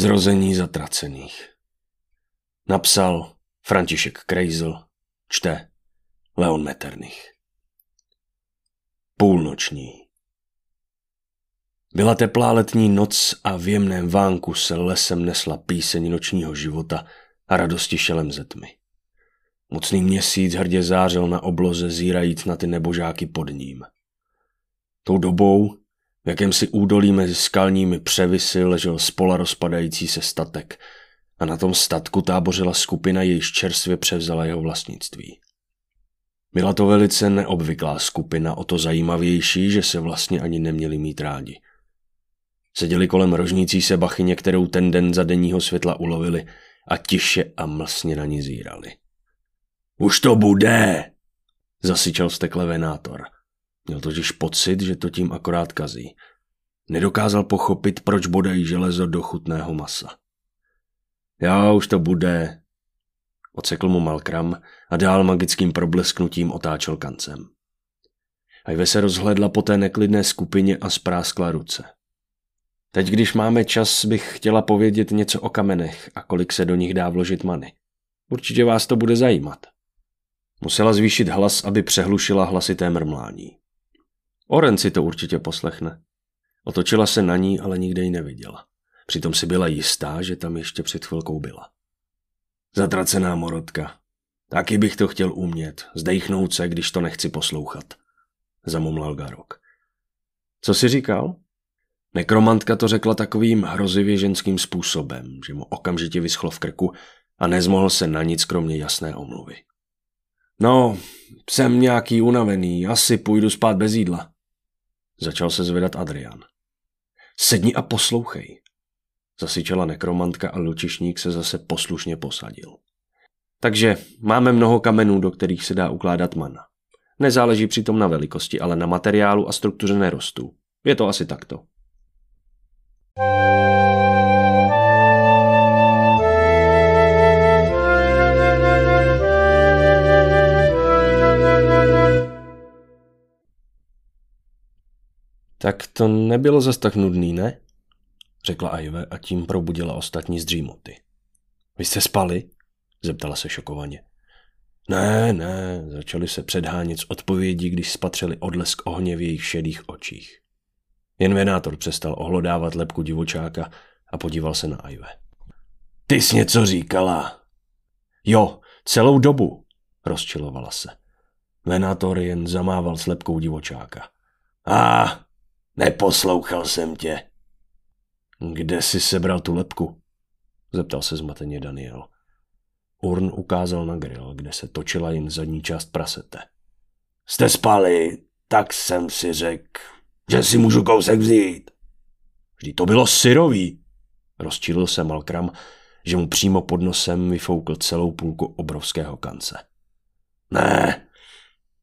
Zrození zatracených. Napsal František Krejzl, čte Leon Metternich. Půlnoční. Byla teplá letní noc a v jemném vánku se lesem nesla píseň nočního života a radosti šelem ze tmy. Mocný měsíc hrdě zářil na obloze zírajíc na ty nebožáky pod ním. Tou dobou, v jakémsi údolí mezi skalními převisy ležel spola rozpadající se statek a na tom statku tábořila skupina, jejíž čerstvě převzala jeho vlastnictví. Byla to velice neobvyklá skupina, o to zajímavější, že se vlastně ani neměli mít rádi. Seděli kolem rožnící se bachyně, kterou ten den za denního světla ulovili a tiše a mlsně na ní zírali. Už to bude, zasyčel stekle venátor. Měl totiž pocit, že to tím akorát kazí. Nedokázal pochopit, proč bodají železo do chutného masa. Já už to bude, Ocekl mu Malkram a dál magickým problesknutím otáčel kancem. Ajve se rozhledla po té neklidné skupině a spráskla ruce. Teď, když máme čas, bych chtěla povědět něco o kamenech a kolik se do nich dá vložit many. Určitě vás to bude zajímat. Musela zvýšit hlas, aby přehlušila hlasité mrmlání. Oren si to určitě poslechne. Otočila se na ní, ale nikde ji neviděla. Přitom si byla jistá, že tam ještě před chvilkou byla. Zatracená morotka. Taky bych to chtěl umět, zdejchnout se, když to nechci poslouchat. Zamumlal Garok. Co jsi říkal? Nekromantka to řekla takovým hrozivě ženským způsobem, že mu okamžitě vyschlo v krku a nezmohl se na nic kromě jasné omluvy. No, jsem nějaký unavený, asi půjdu spát bez jídla. Začal se zvedat Adrian. Sedni a poslouchej. Zasyčela nekromantka a lučišník se zase poslušně posadil. Takže máme mnoho kamenů, do kterých se dá ukládat mana. Nezáleží přitom na velikosti, ale na materiálu a struktuře nerostů. Je to asi takto. Tak to nebylo zas tak nudný, ne? řekla Ajve a tím probudila ostatní z dřímoty. Vy jste spali? zeptala se šokovaně. Ne, ne, začali se předhánět z odpovědí, když spatřili odlesk ohně v jejich šedých očích. Jen venátor přestal ohlodávat lepku divočáka a podíval se na Ajve. Ty jsi něco říkala. Jo, celou dobu, rozčilovala se. Venátor jen zamával s lepkou divočáka. A, neposlouchal jsem tě. Kde jsi sebral tu lepku? Zeptal se zmateně Daniel. Urn ukázal na grill, kde se točila jen zadní část prasete. Jste spali, tak jsem si řekl, že si můžu kousek vzít. Vždyť to bylo syrový, rozčilil se Malkram, že mu přímo pod nosem vyfoukl celou půlku obrovského kance. Ne,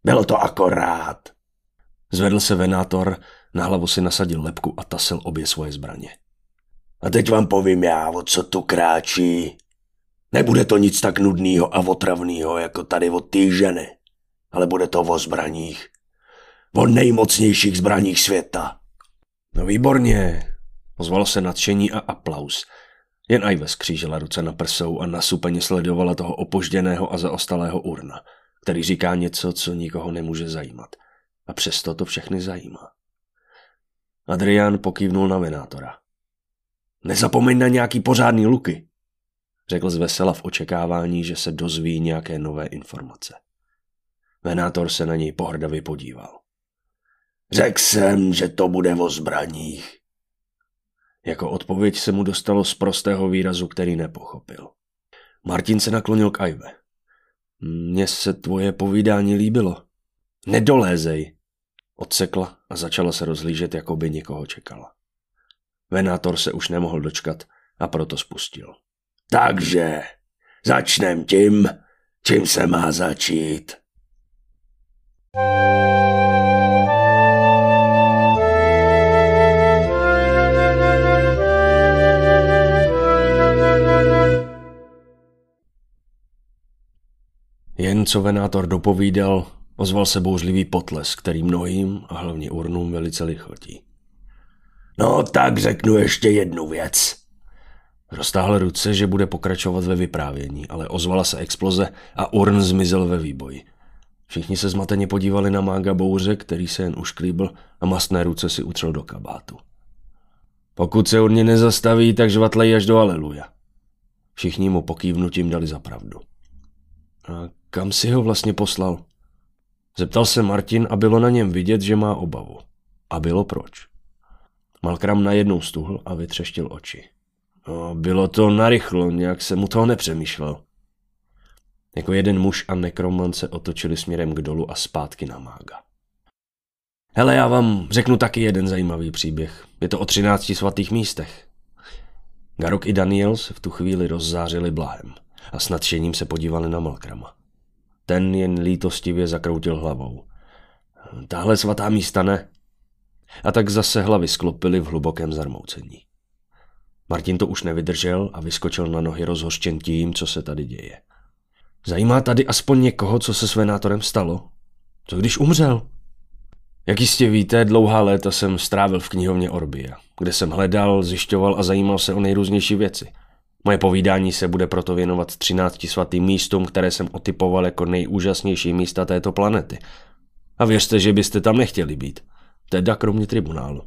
bylo to akorát. Zvedl se venátor, na hlavu si nasadil lepku a tasil obě svoje zbraně. A teď vám povím já, o co tu kráčí. Nebude to nic tak nudného a otravného, jako tady od té ženy, ale bude to o zbraních. O nejmocnějších zbraních světa. No výborně, ozvalo se nadšení a aplaus. Jen Ajve skřížila ruce na prsou a nasupeně sledovala toho opožděného a zaostalého urna, který říká něco, co nikoho nemůže zajímat. A přesto to všechny zajímá. Adrián pokývnul na venátora. Nezapomeň na nějaký pořádný luky, řekl zvesela v očekávání, že se dozví nějaké nové informace. Venátor se na něj pohrdavě podíval. Řekl jsem, že to bude o zbraních. Jako odpověď se mu dostalo z prostého výrazu, který nepochopil. Martin se naklonil k Ajve. Mně se tvoje povídání líbilo. Nedolézej, odsekla a začala se rozlížet, jako by někoho čekala. Venátor se už nemohl dočkat a proto spustil. Takže začnem tím, čím se má začít. Jen co venátor dopovídal, ozval se bouřlivý potles, který mnohým a hlavně urnům velice lichotí. No tak řeknu ještě jednu věc. Roztáhl ruce, že bude pokračovat ve vyprávění, ale ozvala se exploze a Urn zmizel ve výboji. Všichni se zmateně podívali na mága bouře, který se jen ušklíbl a mastné ruce si utřel do kabátu. Pokud se urně nezastaví, tak žvatlej až do aleluja. Všichni mu pokývnutím dali za pravdu. A kam si ho vlastně poslal? Zeptal se Martin a bylo na něm vidět, že má obavu. A bylo proč. Malkram najednou stuhl a vytřeštil oči. No, bylo to narychlo, nějak se mu toho nepřemýšlel. Jako jeden muž a nekromant se otočili směrem k dolu a zpátky na mága. Hele, já vám řeknu taky jeden zajímavý příběh. Je to o třinácti svatých místech. Garok i Daniel se v tu chvíli rozzářili blahem a s nadšením se podívali na Malkrama. Ten jen lítostivě zakroutil hlavou. Tahle svatá místa ne. A tak zase hlavy sklopily v hlubokém zarmoucení. Martin to už nevydržel a vyskočil na nohy rozhořčen tím, co se tady děje. Zajímá tady aspoň někoho, co se s Venátorem stalo? Co když umřel? Jak jistě víte, dlouhá léta jsem strávil v knihovně Orbia, kde jsem hledal, zjišťoval a zajímal se o nejrůznější věci. Moje povídání se bude proto věnovat 13 svatým místům, které jsem otypoval jako nejúžasnější místa této planety. A věřte, že byste tam nechtěli být. Teda kromě tribunálu.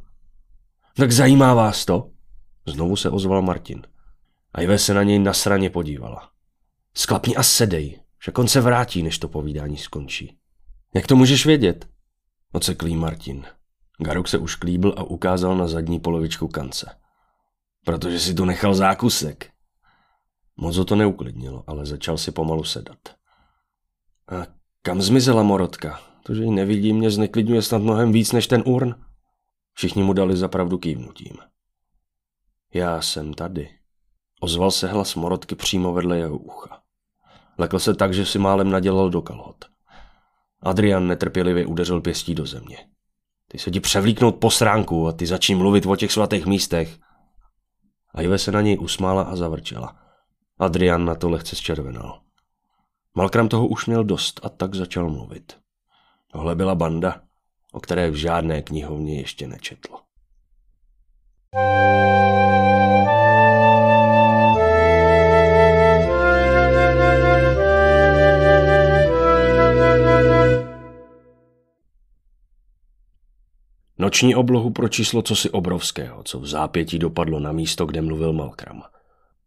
Tak zajímá vás to? Znovu se ozval Martin. A Ive se na něj nasraně podívala. Sklapni a sedej, však on se vrátí, než to povídání skončí. Jak to můžeš vědět? Oceklý Martin. Garuk se už klíbl a ukázal na zadní polovičku kance. Protože si tu nechal zákusek. Moc ho to neuklidnilo, ale začal si pomalu sedat. A kam zmizela Morotka? To, že ji nevidím, mě zneklidňuje snad mnohem víc než ten urn. Všichni mu dali zapravdu kývnutím. Já jsem tady. Ozval se hlas Morotky přímo vedle jeho ucha. Lekl se tak, že si málem nadělal do kalhot. Adrian netrpělivě udeřil pěstí do země. Ty se ti převlíknout po sránku a ty začí mluvit o těch svatých místech. A Ive se na něj usmála a zavrčela. Adrian na to lehce zčervenal. Malkram toho už měl dost a tak začal mluvit. Tohle byla banda, o které v žádné knihovně ještě nečetl. Noční oblohu pročíslo cosi obrovského, co v zápětí dopadlo na místo, kde mluvil Malkram.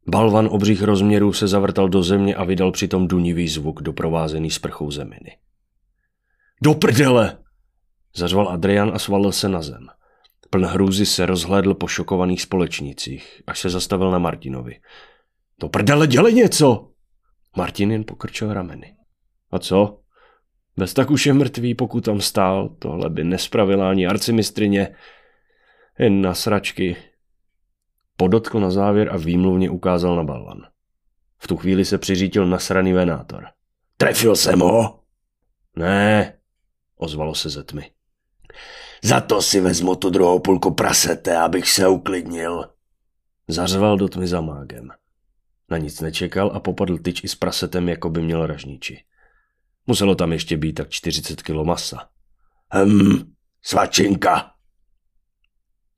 Balvan obřích rozměrů se zavrtal do země a vydal přitom dunivý zvuk doprovázený sprchou zeminy. Do prdele! Zařval Adrian a svalil se na zem. Pln hrůzy se rozhlédl po šokovaných společnících, až se zastavil na Martinovi. To prdele, dělej něco! Martin jen pokrčil rameny. A co? Bez tak už je mrtvý, pokud tam stál. Tohle by nespravila ani arcimistrině. Jen na sračky. Podotkl na závěr a výmluvně ukázal na balvan. V tu chvíli se přiřítil nasraný venátor. Trefil jsem ho? Ne, ozvalo se ze tmy. Za to si vezmu tu druhou půlku prasete, abych se uklidnil. Zařval do tmy za mágem. Na nic nečekal a popadl tyč i s prasetem, jako by měl ražniči. Muselo tam ještě být tak 40 kilo masa. Hm, svačinka.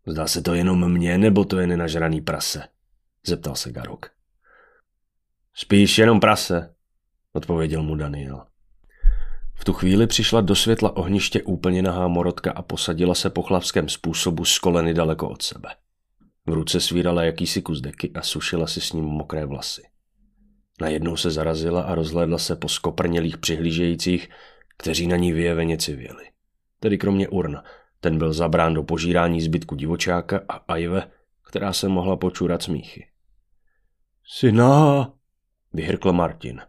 Zdá se to jenom mně, nebo to je nenažraný prase? Zeptal se Garok. Spíš jenom prase, odpověděl mu Daniel. V tu chvíli přišla do světla ohniště úplně nahá morotka a posadila se po chlapském způsobu z koleny daleko od sebe. V ruce svírala jakýsi kus deky a sušila si s ním mokré vlasy. Najednou se zarazila a rozhlédla se po skoprnělých přihlížejících, kteří na ní vyjeveně civěli. Tedy kromě urna, ten byl zabrán do požírání zbytku divočáka a Ajve, která se mohla počurat smíchy. Jsi nahá, vyhrkl Martin.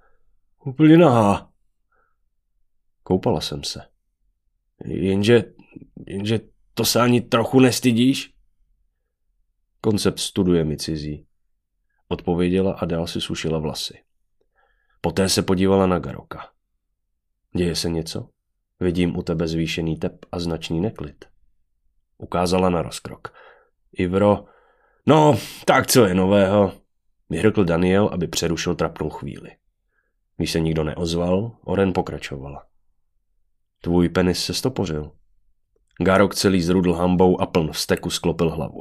Úplně nahá. Koupala jsem se. Jenže, jenže to se ani trochu nestydíš? Koncept studuje mi cizí. Odpověděla a dál si sušila vlasy. Poté se podívala na Garoka. Děje se něco? Vidím u tebe zvýšený tep a značný neklid. Ukázala na rozkrok. Ivro, no, tak co je nového? Vyhrkl Daniel, aby přerušil trapnou chvíli. Když se nikdo neozval, Oren pokračovala. Tvůj penis se stopořil. Garok celý zrudl hambou a pln vsteku sklopil hlavu.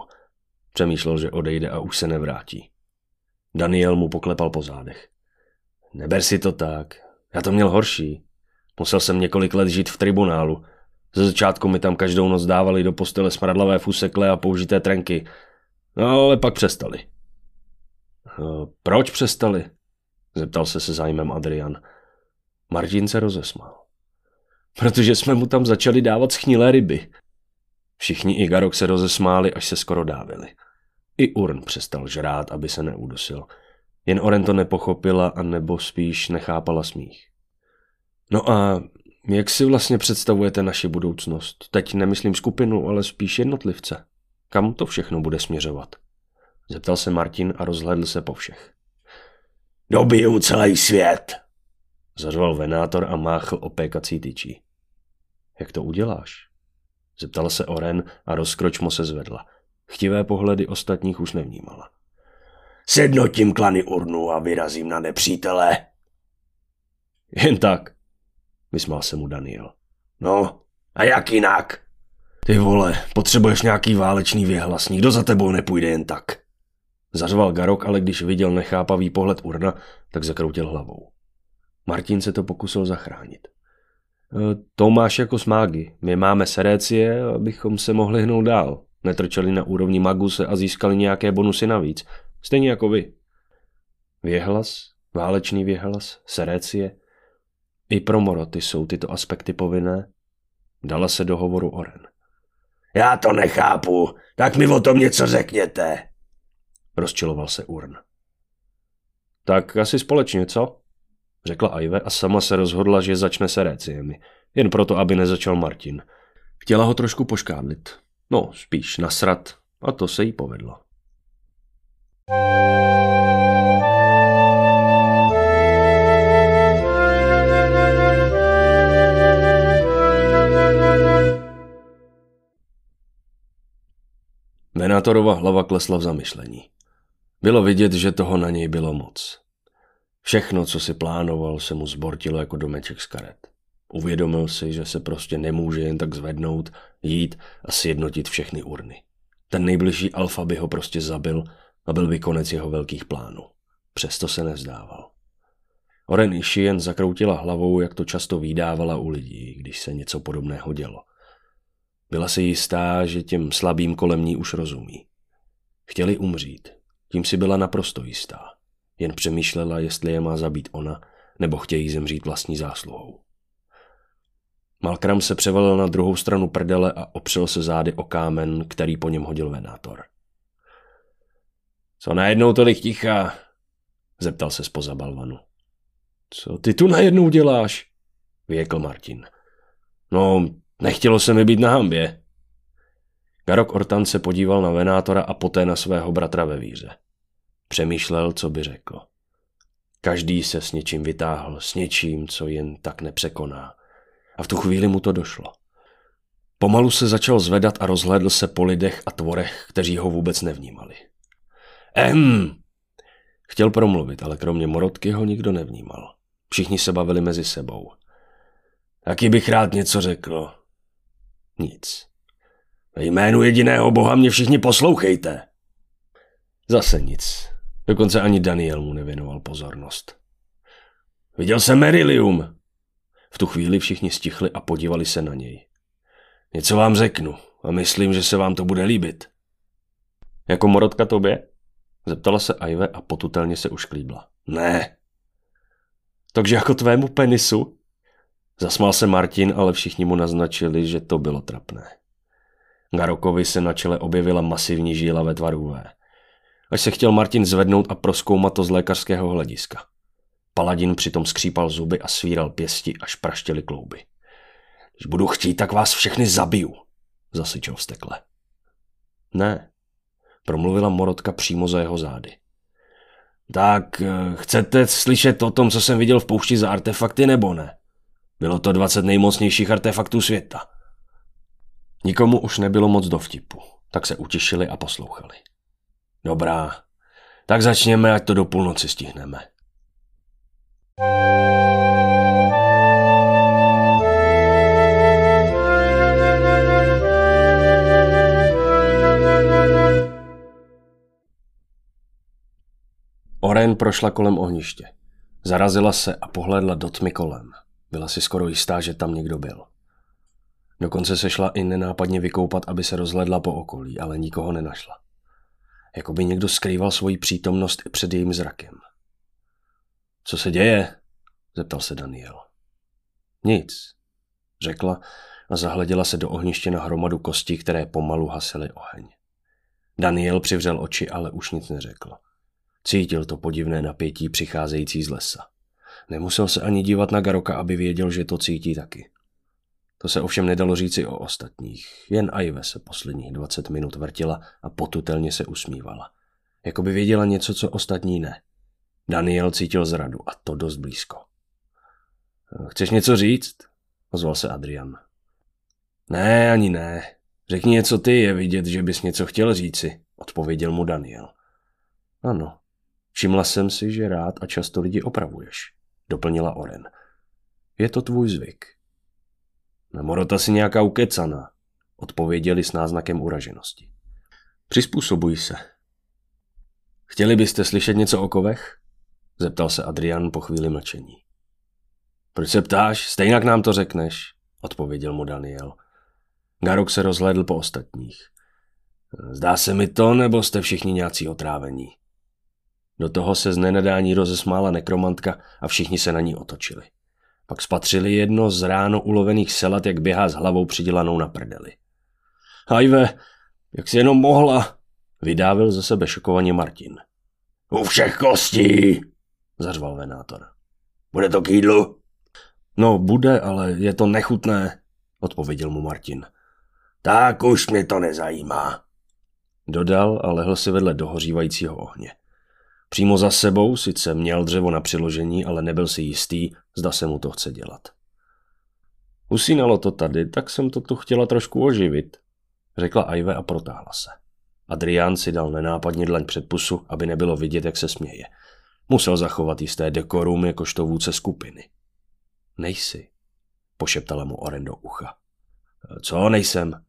Přemýšlel, že odejde a už se nevrátí. Daniel mu poklepal po zádech. Neber si to tak. Já to měl horší. Musel jsem několik let žít v tribunálu. Ze začátku mi tam každou noc dávali do postele smradlavé fusekle a použité trenky. No, ale pak přestali. No, proč přestali? Zeptal se se zájmem Adrian. Martin se rozesmál. Protože jsme mu tam začali dávat schnilé ryby. Všichni i Garok se rozesmáli, až se skoro dávili. I Urn přestal žrát, aby se neudusil. Jen Oren to nepochopila a nebo spíš nechápala smích. No a jak si vlastně představujete naši budoucnost? Teď nemyslím skupinu, ale spíš jednotlivce. Kam to všechno bude směřovat? Zeptal se Martin a rozhledl se po všech. Dobiju celý svět, zařval venátor a máchl opékací tyčí. Jak to uděláš? Zeptala se Oren a rozkročmo se zvedla. Chtivé pohledy ostatních už nevnímala. Sednotím klany urnu a vyrazím na nepřítele. Jen tak, vysmál se mu Daniel. No, a jak jinak? Ty vole, potřebuješ nějaký válečný věhlas, nikdo za tebou nepůjde jen tak. Zařval Garok, ale když viděl nechápavý pohled Urna, tak zakroutil hlavou. Martin se to pokusil zachránit. E, to máš jako smágy. My máme serécie, abychom se mohli hnout dál. Netrčeli na úrovni maguse a získali nějaké bonusy navíc. Stejně jako vy. Věhlas, válečný věhlas, serécie. I pro Moroty jsou tyto aspekty povinné. Dala se do hovoru Oren. Já to nechápu, tak mi o tom něco řekněte. Rozčiloval se Urn. Tak asi společně, co? Řekla Aive a sama se rozhodla, že začne se réciemi. Jen proto, aby nezačal Martin. Chtěla ho trošku poškádlit. No, spíš nasrat. A to se jí povedlo. Venátorova hlava klesla v zamyšlení. Bylo vidět, že toho na něj bylo moc. Všechno, co si plánoval, se mu zbortilo jako domeček z karet. Uvědomil si, že se prostě nemůže jen tak zvednout, jít a sjednotit všechny urny. Ten nejbližší alfa by ho prostě zabil a byl by konec jeho velkých plánů. Přesto se nevzdával. Oren Ishien zakroutila hlavou, jak to často výdávala u lidí, když se něco podobného dělo. Byla si jistá, že těm slabým kolem ní už rozumí. Chtěli umřít, tím si byla naprosto jistá. Jen přemýšlela, jestli je má zabít ona, nebo chtějí zemřít vlastní zásluhou. Malkram se převalil na druhou stranu prdele a opřel se zády o kámen, který po něm hodil venátor. Co najednou tolik ticha? Zeptal se spoza balvanu. Co ty tu najednou děláš? Vyjekl Martin. No, nechtělo se mi být na hambě. Garok Ortan se podíval na venátora a poté na svého bratra ve víře. Přemýšlel, co by řekl. Každý se s něčím vytáhl, s něčím, co jen tak nepřekoná. A v tu chvíli mu to došlo. Pomalu se začal zvedat a rozhlédl se po lidech a tvorech, kteří ho vůbec nevnímali. Em! Chtěl promluvit, ale kromě Morotky ho nikdo nevnímal. Všichni se bavili mezi sebou. Taky bych rád něco řekl. Nic. Ve jménu jediného boha mě všichni poslouchejte. Zase nic. Dokonce ani Daniel mu nevěnoval pozornost. Viděl jsem Merilium. V tu chvíli všichni stichli a podívali se na něj. Něco vám řeknu a myslím, že se vám to bude líbit. Jako morotka tobě? Zeptala se Aive a potutelně se ušklíbla. Ne. Takže jako tvému penisu? Zasmál se Martin, ale všichni mu naznačili, že to bylo trapné. Garokovi se na čele objevila masivní žíla ve tvaru V až se chtěl Martin zvednout a proskoumat to z lékařského hlediska. Paladin přitom skřípal zuby a svíral pěsti, až praštěly klouby. Když budu chtít, tak vás všechny zabiju, zasyčel vstekle. Ne, promluvila Morotka přímo za jeho zády. Tak eh, chcete slyšet o tom, co jsem viděl v poušti za artefakty, nebo ne? Bylo to 20 nejmocnějších artefaktů světa. Nikomu už nebylo moc do vtipu, tak se utišili a poslouchali. Dobrá, tak začněme, ať to do půlnoci stihneme. Oren prošla kolem ohniště. Zarazila se a pohlédla do tmy kolem. Byla si skoro jistá, že tam někdo byl. Dokonce se šla i nenápadně vykoupat, aby se rozhledla po okolí, ale nikoho nenašla. Jakoby někdo skrýval svoji přítomnost i před jejím zrakem. Co se děje? zeptal se Daniel. Nic, řekla a zahleděla se do ohniště na hromadu kostí, které pomalu hasily oheň. Daniel přivřel oči, ale už nic neřekl. Cítil to podivné napětí přicházející z lesa. Nemusel se ani dívat na Garoka, aby věděl, že to cítí taky. To se ovšem nedalo říci o ostatních. Jen Aive se posledních 20 minut vrtila a potutelně se usmívala. Jako by věděla něco, co ostatní ne. Daniel cítil zradu a to dost blízko. Chceš něco říct? Ozval se Adrian. Ne, ani ne. Řekni něco ty, je vidět, že bys něco chtěl říci, odpověděl mu Daniel. Ano, všimla jsem si, že rád a často lidi opravuješ, doplnila Oren. Je to tvůj zvyk. Morota si nějaká ukecaná, odpověděli s náznakem uraženosti. Přizpůsobuj se. Chtěli byste slyšet něco o kovech? Zeptal se Adrian po chvíli mlčení. Proč se ptáš? Stejnak nám to řekneš, odpověděl mu Daniel. Garok se rozhlédl po ostatních. Zdá se mi to, nebo jste všichni nějací otrávení? Do toho se z nenadání rozesmála nekromantka a všichni se na ní otočili. Pak spatřili jedno z ráno ulovených selat, jak běhá s hlavou přidělanou na prdeli. Hajve, jak si jenom mohla, vydávil ze sebe šokovaně Martin. U všech kostí, zařval venátor. Bude to k jídlu? No, bude, ale je to nechutné, odpověděl mu Martin. Tak už mě to nezajímá. Dodal a lehl si vedle dohořívajícího ohně. Přímo za sebou sice měl dřevo na přiložení, ale nebyl si jistý, zda se mu to chce dělat. Usínalo to tady, tak jsem to tu chtěla trošku oživit, řekla Aive a protáhla se. Adrián si dal nenápadně dlaň před pusu, aby nebylo vidět, jak se směje. Musel zachovat jisté dekorum jakožto vůdce skupiny. Nejsi, pošeptala mu Oren do ucha. Co nejsem?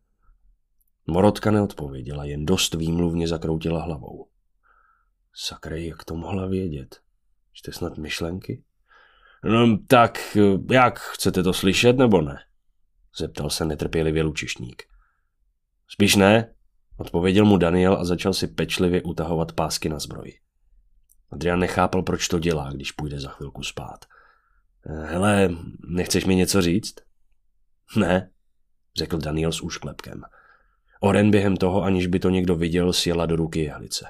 Morotka neodpověděla, jen dost výmluvně zakroutila hlavou. Sakrej, jak to mohla vědět? Čte snad myšlenky? No, tak jak, chcete to slyšet nebo ne? Zeptal se netrpělivě lučišník. Spíš ne, odpověděl mu Daniel a začal si pečlivě utahovat pásky na zbroji. Adrian nechápal, proč to dělá, když půjde za chvilku spát. Hele, nechceš mi něco říct? Ne, řekl Daniel s úšklepkem. Oren během toho, aniž by to někdo viděl, sjela do ruky jehlice.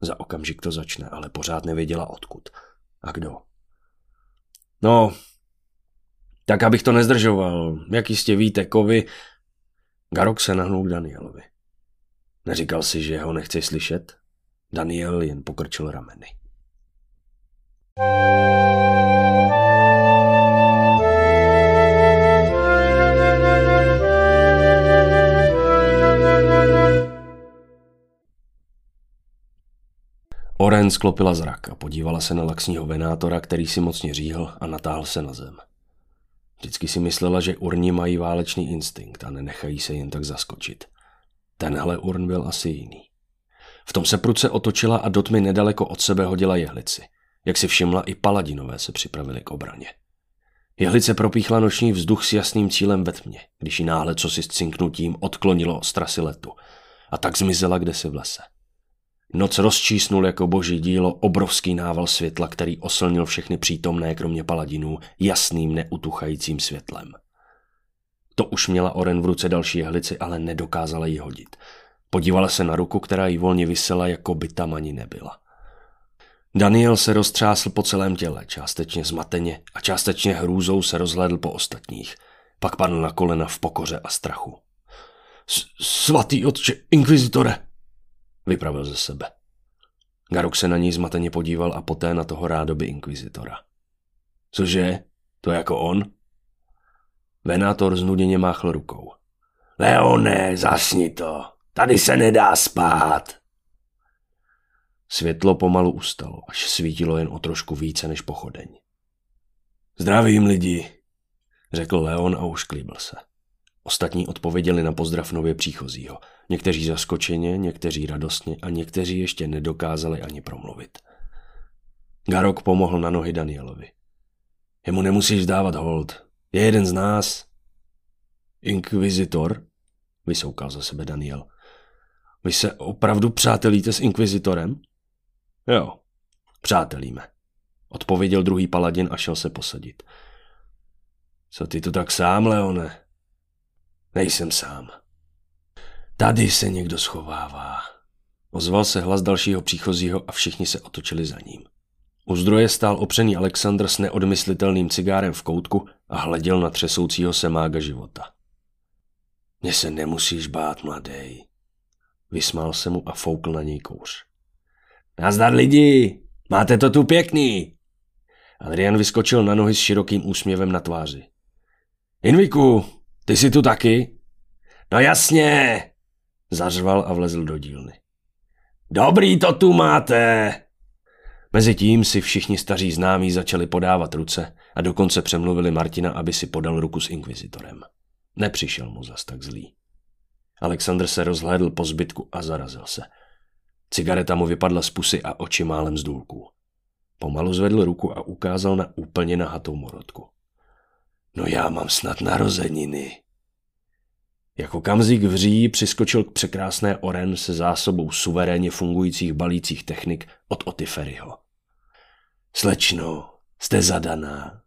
Za okamžik to začne, ale pořád nevěděla odkud. A kdo? No, tak abych to nezdržoval. Jak jistě víte, kovy... Garok se nahnul k Danielovi. Neříkal si, že ho nechci slyšet? Daniel jen pokrčil rameny. Oren sklopila zrak a podívala se na laxního venátora, který si mocně říhl a natáhl se na zem. Vždycky si myslela, že urni mají válečný instinkt a nenechají se jen tak zaskočit. Tenhle urn byl asi jiný. V tom se pruce otočila a do tmy nedaleko od sebe hodila jehlici. Jak si všimla, i paladinové se připravili k obraně. Jehlice propíchla noční vzduch s jasným cílem ve tmě, když ji náhle co si s cinknutím odklonilo od trasy letu a tak zmizela kde si v lese. Noc rozčísnul jako boží dílo obrovský nával světla, který oslnil všechny přítomné, kromě paladinů, jasným neutuchajícím světlem. To už měla Oren v ruce další jehlici, ale nedokázala ji hodit. Podívala se na ruku, která jí volně vysela, jako by tam ani nebyla. Daniel se roztřásl po celém těle, částečně zmateně a částečně hrůzou se rozhlédl po ostatních. Pak padl na kolena v pokoře a strachu. Svatý otče, inkvizitore, vypravil ze sebe. Garuk se na něj zmateně podíval a poté na toho rádoby inkvizitora. Cože? To jako on? Venátor znuděně máchl rukou. Leone, zasni to. Tady se nedá spát. Světlo pomalu ustalo, až svítilo jen o trošku více než pochodeň. Zdravím lidi, řekl Leon a ušklíbil se. Ostatní odpověděli na pozdrav nově příchozího. Někteří zaskočeně, někteří radostně a někteří ještě nedokázali ani promluvit. Garok pomohl na nohy Danielovi. Jemu nemusíš dávat hold. Je jeden z nás. Inkvizitor? Vysoukal za sebe Daniel. Vy se opravdu přátelíte s Inkvizitorem? Jo, přátelíme. Odpověděl druhý paladin a šel se posadit. Co ty tu tak sám, Leone? Nejsem sám. Tady se někdo schovává. Ozval se hlas dalšího příchozího a všichni se otočili za ním. U zdroje stál opřený Alexandr s neodmyslitelným cigárem v koutku a hleděl na třesoucího se mága života. Mně se nemusíš bát, mladej. Vysmál se mu a foukl na něj kouř. Nazdar lidi, máte to tu pěkný. Adrian vyskočil na nohy s širokým úsměvem na tváři. Inviku, ty jsi tu taky? No jasně, zařval a vlezl do dílny. Dobrý to tu máte. Mezitím si všichni staří známí začali podávat ruce a dokonce přemluvili Martina, aby si podal ruku s inkvizitorem. Nepřišel mu zas tak zlý. Alexandr se rozhlédl po zbytku a zarazil se. Cigareta mu vypadla z pusy a oči málem z důlků. Pomalu zvedl ruku a ukázal na úplně nahatou morotku. No já mám snad narozeniny. Jako kamzík vří přiskočil k překrásné oren se zásobou suverénně fungujících balících technik od Otiferyho. Slečno, jste zadaná.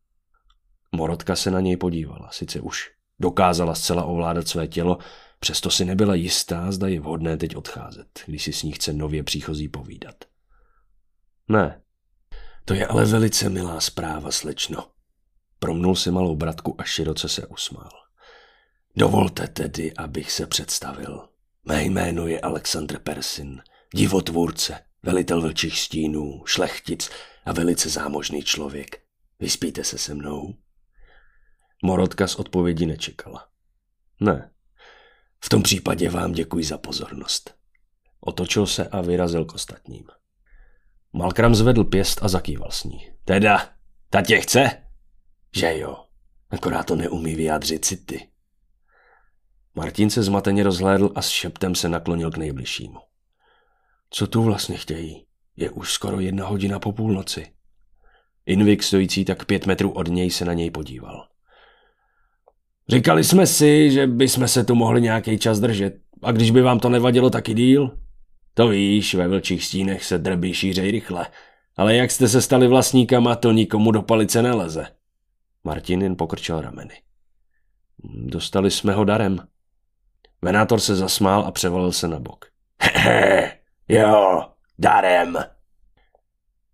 Morotka se na něj podívala, sice už dokázala zcela ovládat své tělo, přesto si nebyla jistá, zda je vhodné teď odcházet, když si s ní chce nově příchozí povídat. Ne, to je ale velice milá zpráva, slečno. Promnul si malou bratku a široce se usmál. Dovolte tedy, abych se představil. Mé jméno je Aleksandr Persin, divotvůrce, velitel vlčích stínů, šlechtic a velice zámožný člověk. Vyspíte se se mnou? Morotka z odpovědi nečekala. Ne. V tom případě vám děkuji za pozornost. Otočil se a vyrazil k ostatním. Malkram zvedl pěst a zakýval s ní. Teda, ta tě chce? Že jo, akorát to neumí vyjádřit city. Martin se zmateně rozhlédl a s šeptem se naklonil k nejbližšímu. Co tu vlastně chtějí? Je už skoro jedna hodina po půlnoci. Invik, stojící tak pět metrů od něj, se na něj podíval. Říkali jsme si, že bychom se tu mohli nějaký čas držet. A když by vám to nevadilo taky díl? To víš, ve vlčích stínech se drby šířej rychle. Ale jak jste se stali vlastníkama, to nikomu do palice neleze. Martin jen pokrčil rameny. Dostali jsme ho darem. Venátor se zasmál a převalil se na bok. Hehe, jo, darem.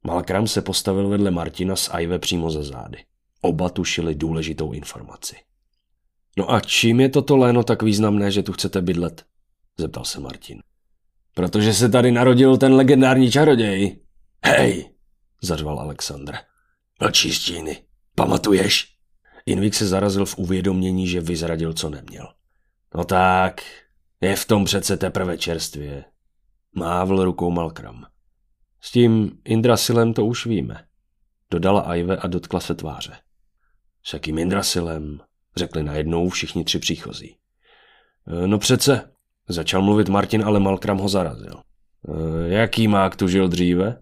Malkram se postavil vedle Martina s Ajve přímo za zády. Oba tušili důležitou informaci. No a čím je toto léno tak významné, že tu chcete bydlet? Zeptal se Martin. Protože se tady narodil ten legendární čaroděj. Hej, zařval Alexandr. vlčí stíny, pamatuješ? Invik se zarazil v uvědomění, že vyzradil, co neměl. No tak, je v tom přece teprve čerstvě. Mávl rukou Malkram. S tím Indrasilem to už víme. Dodala Ajve a dotkla se tváře. S jakým Indrasilem? Řekli najednou všichni tři příchozí. E, no přece, začal mluvit Martin, ale Malkram ho zarazil. E, jaký mák tu žil dříve?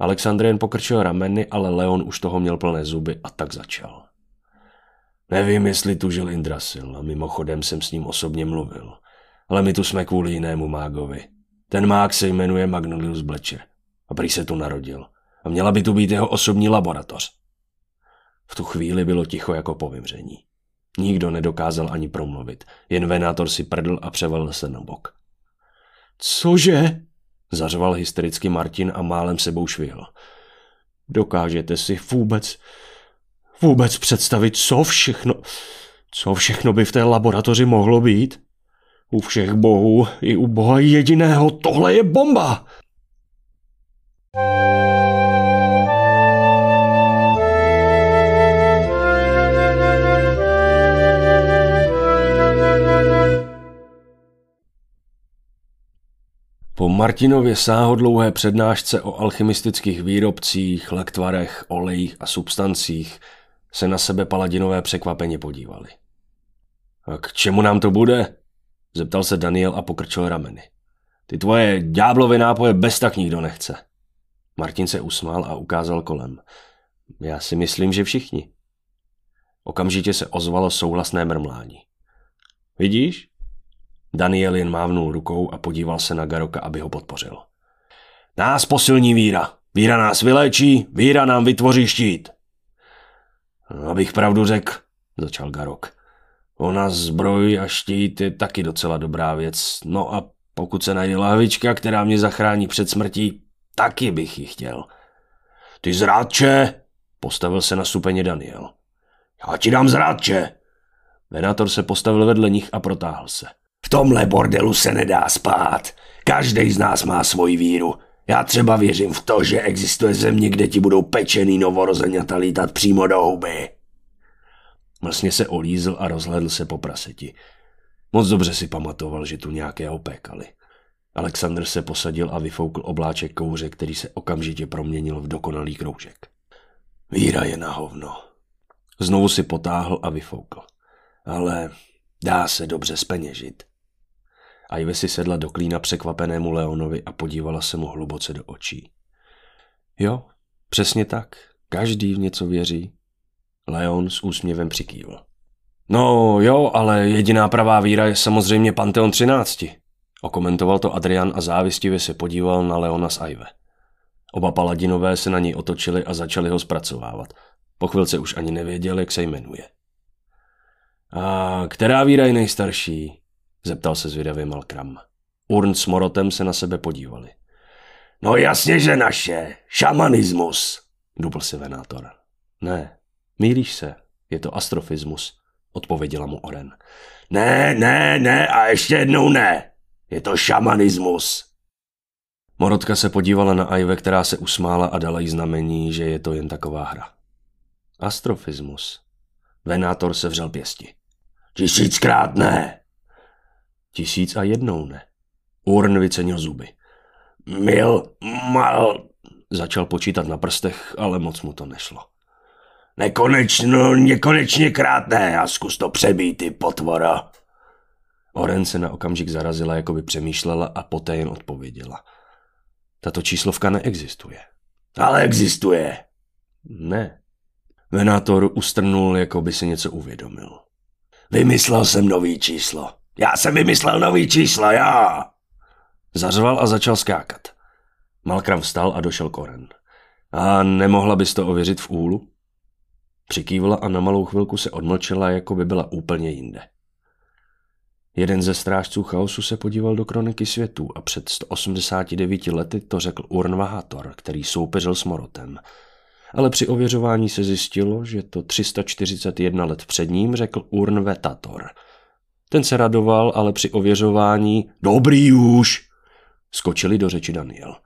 Alexandr jen pokrčil rameny, ale Leon už toho měl plné zuby a tak začal. Nevím, jestli tu žil Indrasil a mimochodem jsem s ním osobně mluvil. Ale my tu jsme kvůli jinému mágovi. Ten mág se jmenuje Magnolius Blecher a prý se tu narodil. A měla by tu být jeho osobní laboratoř. V tu chvíli bylo ticho jako po vymření. Nikdo nedokázal ani promluvit, jen venátor si prdl a převalil se na bok. Cože? Zařval hystericky Martin a málem sebou švihl. Dokážete si vůbec, vůbec představit, co všechno, co všechno by v té laboratoři mohlo být? U všech bohů i u boha jediného tohle je bomba! Po Martinově sáhodlouhé přednášce o alchymistických výrobcích, lektvarech, olejích a substancích se na sebe paladinové překvapeně podívali. A k čemu nám to bude? Zeptal se Daniel a pokrčil rameny. Ty tvoje ďáblové nápoje bez tak nikdo nechce. Martin se usmál a ukázal kolem. Já si myslím, že všichni. Okamžitě se ozvalo souhlasné mrmlání. Vidíš? Daniel jen mávnul rukou a podíval se na Garoka, aby ho podpořil. Nás posilní víra. Víra nás vyléčí, víra nám vytvoří štít. Abych pravdu řekl, začal Garok. Ona zbroj a štít je taky docela dobrá věc. No a pokud se najde lahvička, která mě zachrání před smrtí, taky bych ji chtěl. Ty zrádče, postavil se na stupeně Daniel. Já ti dám zrádče. Venátor se postavil vedle nich a protáhl se. V tomhle bordelu se nedá spát. Každý z nás má svoji víru. Já třeba věřím v to, že existuje země, kde ti budou pečený novorozeňata lítat přímo do huby. Vlastně se olízl a rozhledl se po praseti. Moc dobře si pamatoval, že tu nějaké opékali. Alexander se posadil a vyfoukl obláček kouře, který se okamžitě proměnil v dokonalý kroužek. Víra je na hovno. Znovu si potáhl a vyfoukl. Ale dá se dobře speněžit. Ive si sedla do klína překvapenému Leonovi a podívala se mu hluboce do očí. Jo, přesně tak. Každý v něco věří. Leon s úsměvem přikývl. No jo, ale jediná pravá víra je samozřejmě Panteon 13. Okomentoval to Adrian a závistivě se podíval na Leona s Ive. Oba paladinové se na něj otočili a začali ho zpracovávat. Po chvilce už ani nevěděl, jak se jmenuje. A která víra je nejstarší? Zeptal se zvědavě Malkram. Urn s Morotem se na sebe podívali. No jasně, že naše. Šamanismus, dupl se venátor. Ne, mílíš se. Je to astrofismus, odpověděla mu Oren. Ne, ne, ne a ještě jednou ne. Je to šamanismus. Morotka se podívala na Ajve, která se usmála a dala jí znamení, že je to jen taková hra. Astrofismus. Venátor se vřel pěsti. Tisíckrát ne. Tisíc a jednou ne. Urn vycenil zuby. Mil, mal... Začal počítat na prstech, ale moc mu to nešlo. Nekonečno, nekonečně krát ne a zkus to přebít, ty potvora. Oren se na okamžik zarazila, jako by přemýšlela a poté jen odpověděla. Tato číslovka neexistuje. Ale existuje. Ne. Venátor ustrnul, jako by si něco uvědomil. Vymyslel jsem nový číslo. Já jsem vymyslel nový číslo, já. Zařval a začal skákat. Malkram vstal a došel Koren. A nemohla bys to ověřit v úlu? Přikývla a na malou chvilku se odmlčela, jako by byla úplně jinde. Jeden ze strážců chaosu se podíval do kroniky světů a před 189 lety to řekl Urn Vahator, který soupeřil s Morotem. Ale při ověřování se zjistilo, že to 341 let před ním řekl Urn Vetator. Ten se radoval, ale při ověřování Dobrý už! Skočili do řeči Daniel.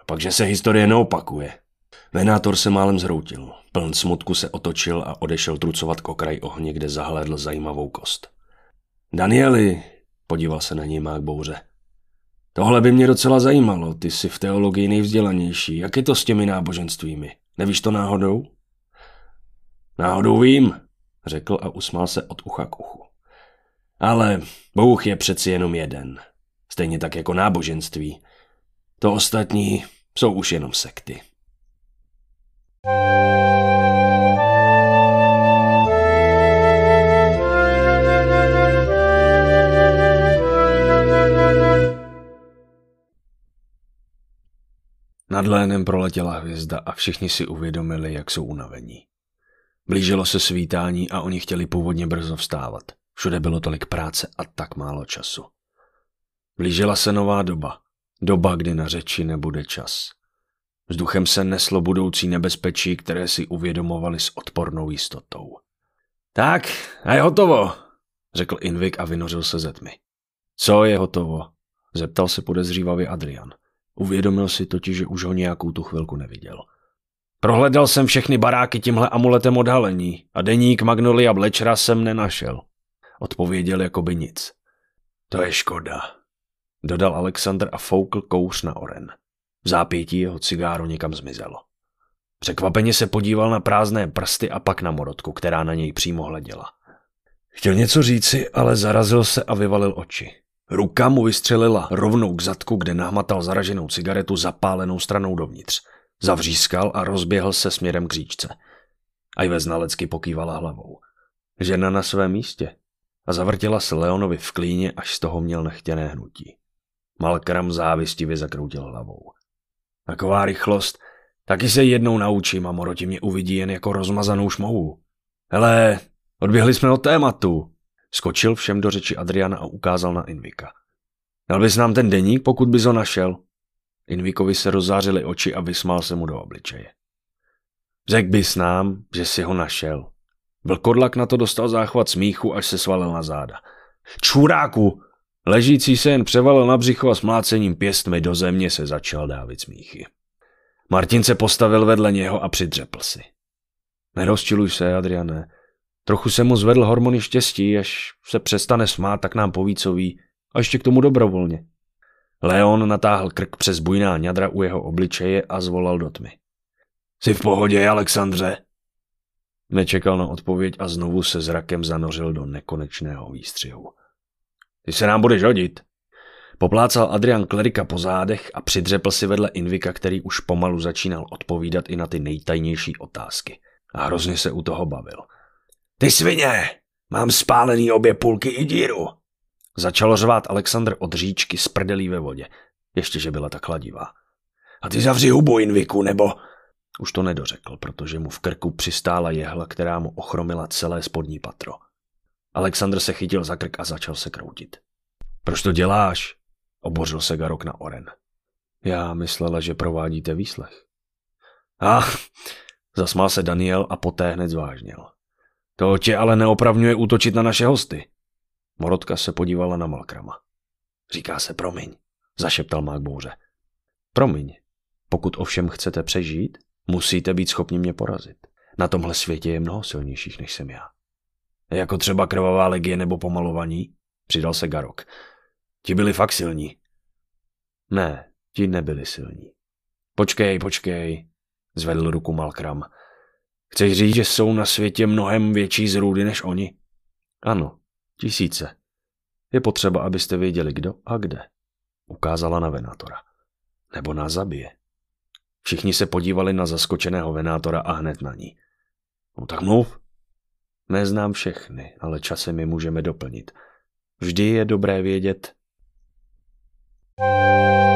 A pak, že se historie neopakuje. Venátor se málem zhroutil. Pln smutku se otočil a odešel trucovat k okraji ohně, kde zahlédl zajímavou kost. Danieli, podíval se na něj mák bouře. Tohle by mě docela zajímalo, ty jsi v teologii nejvzdělanější. Jak je to s těmi náboženstvími? Nevíš to náhodou? Náhodou vím, řekl a usmál se od ucha k uchu. Ale Bůh je přeci jenom jeden. Stejně tak jako náboženství. To ostatní jsou už jenom sekty. Nad lénem proletěla hvězda a všichni si uvědomili, jak jsou unavení. Blížilo se svítání a oni chtěli původně brzo vstávat. Všude bylo tolik práce a tak málo času. Blížila se nová doba. Doba, kdy na řeči nebude čas. Vzduchem se neslo budoucí nebezpečí, které si uvědomovali s odpornou jistotou. Tak, a je hotovo, řekl Invik a vynořil se ze tmy. Co je hotovo? zeptal se podezřívavě Adrian. Uvědomil si totiž, že už ho nějakou tu chvilku neviděl. Prohledal jsem všechny baráky tímhle amuletem odhalení a deník Magnolia Blečera jsem nenašel. Odpověděl jako by nic. To je škoda, dodal Alexander a foukl kouř na oren. V zápětí jeho cigáro někam zmizelo. Překvapeně se podíval na prázdné prsty a pak na morotku, která na něj přímo hleděla. Chtěl něco říci, ale zarazil se a vyvalil oči. Ruka mu vystřelila rovnou k zadku, kde nahmatal zaraženou cigaretu zapálenou stranou dovnitř. Zavřískal a rozběhl se směrem k říčce. Ajve znalecky pokývala hlavou. Žena na svém místě. A zavrtěla se Leonovi v klíně, až z toho měl nechtěné hnutí. Malkram závistivě zakroutil hlavou. Taková rychlost, taky se jednou naučím a Moroti mě uvidí jen jako rozmazanou šmohu. Hele, odběhli jsme od tématu. Skočil všem do řeči Adriana a ukázal na Invika. Dal bys nám ten deník, pokud bys ho našel? Invikovi se rozzářily oči a vysmál se mu do obličeje. Řekl bys nám, že si ho našel. Vlkodlak na to dostal záchvat smíchu, až se svalil na záda. Čuráku! Ležící se jen převalil na břicho a s mlácením pěstmi do země se začal dávit smíchy. Martin se postavil vedle něho a přidřepl si. Nerozčiluj se, Adriane. Trochu se mu zvedl hormony štěstí, až se přestane smát, tak nám poví, co ví. A ještě k tomu dobrovolně. Leon natáhl krk přes bujná ňadra u jeho obličeje a zvolal do tmy. Jsi v pohodě, Alexandře? Nečekal na odpověď a znovu se zrakem zanořil do nekonečného výstřihu. Ty se nám budeš hodit. Poplácal Adrian klerika po zádech a přidřepl si vedle Invika, který už pomalu začínal odpovídat i na ty nejtajnější otázky. A hrozně se u toho bavil. Ty svině! Mám spálený obě půlky i díru. Začal řvát Alexandr od říčky s prdelí ve vodě. Ještě, že byla tak chladivá. A ty zavři hubu, Inviku, nebo... Už to nedořekl, protože mu v krku přistála jehla, která mu ochromila celé spodní patro. Alexandr se chytil za krk a začal se kroutit. Proč to děláš? Obořil se Garok na Oren. Já myslela, že provádíte výslech. Ach, zasmál se Daniel a poté hned zvážnil. To tě ale neopravňuje útočit na naše hosty. Morotka se podívala na Malkrama. Říká se promiň, zašeptal mák bouře. Promiň, pokud ovšem chcete přežít, musíte být schopni mě porazit. Na tomhle světě je mnoho silnějších, než jsem já. Jako třeba krvavá legie nebo pomalovaní? Přidal se Garok. Ti byli fakt silní. Ne, ti nebyli silní. Počkej, počkej, zvedl ruku Malkram. Chceš říct, že jsou na světě mnohem větší zrůdy než oni? Ano, tisíce. Je potřeba, abyste věděli, kdo a kde. Ukázala na Venátora. Nebo nás zabije. Všichni se podívali na zaskočeného Venátora a hned na ní. No tak mluv. Neznám všechny, ale časem je můžeme doplnit. Vždy je dobré vědět. thank you